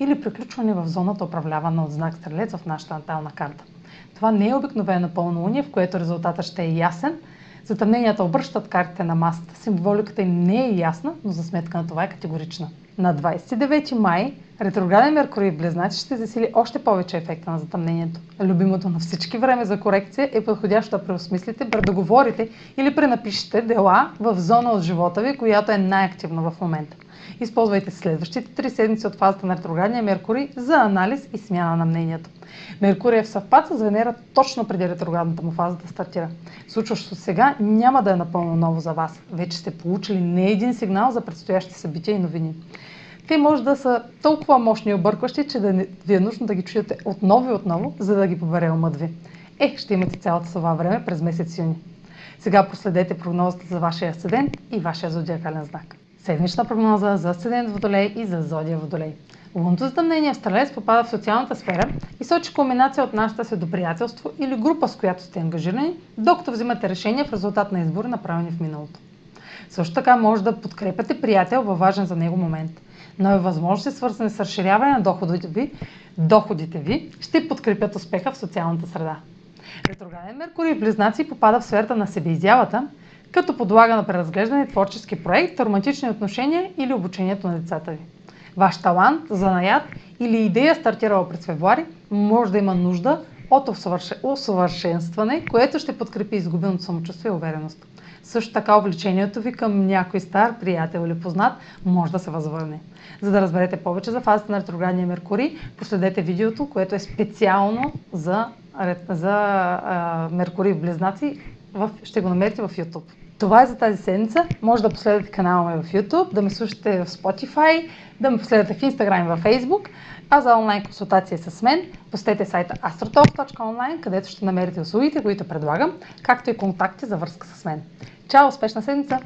или приключване в зоната управлявана от знак Стрелец в нашата натална карта. Това не е обикновено пълнолуние, в което резултатът ще е ясен. Затъмненията обръщат картите на масата. Символиката им не е ясна, но за сметка на това е категорична. На 29 май ретрограден Меркурий в Близнаци ще засили още повече ефекта на затъмнението. Любимото на всички време за корекция е подходящо да преосмислите, предоговорите или пренапишете дела в зона от живота ви, която е най-активна в момента. Използвайте следващите три седмици от фазата на ретроградния Меркурий за анализ и смяна на мнението. Меркурий е в съвпад с Венера точно преди ретроградната му фаза да стартира. Случващото сега няма да е напълно ново за вас. Вече сте получили не един сигнал за предстоящи събития и новини. Те може да са толкова мощни и объркващи, че да ви е нужно да ги чуете отново и отново, за да ги побере умът ви. Е, ще имате цялото това време през месец юни. Сега последете прогнозата за вашия асцендент и вашия зодиакален знак. Седмична прогноза за Асцендент Водолей и за Зодия Водолей. Лунното затъмнение в Стрелец попада в социалната сфера и сочи комбинация от нашата седоприятелство или група, с която сте ангажирани, докато взимате решения в резултат на избори, направени в миналото. Също така може да подкрепяте приятел във важен за него момент. Нови възможности, свързани с разширяване на доходите ви, доходите ви, ще подкрепят успеха в социалната среда. Ретрограден Меркурий в Близнаци попада в сферата на себеизявата, като подлага на преразглеждане творчески проект, романтични отношения или обучението на децата ви. Ваш талант, занаят или идея, стартирала през февруари, може да има нужда от усъвършенстване, което ще подкрепи изгубеното самочувствие и увереност. Също така увлечението ви към някой стар приятел или познат може да се възвърне. За да разберете повече за фазата на ретроградния Меркурий, последете видеото, което е специално за, за а, Меркурий в Близнаци. В, ще го намерите в YouTube. Това е за тази седмица. Може да последвате канала ми в YouTube, да ме слушате в Spotify, да ме последвате в Instagram и в Facebook. А за онлайн консултация с мен, посетете сайта astrotalk.online, където ще намерите услугите, които предлагам, както и контакти за връзка с мен. Чао! Успешна седмица!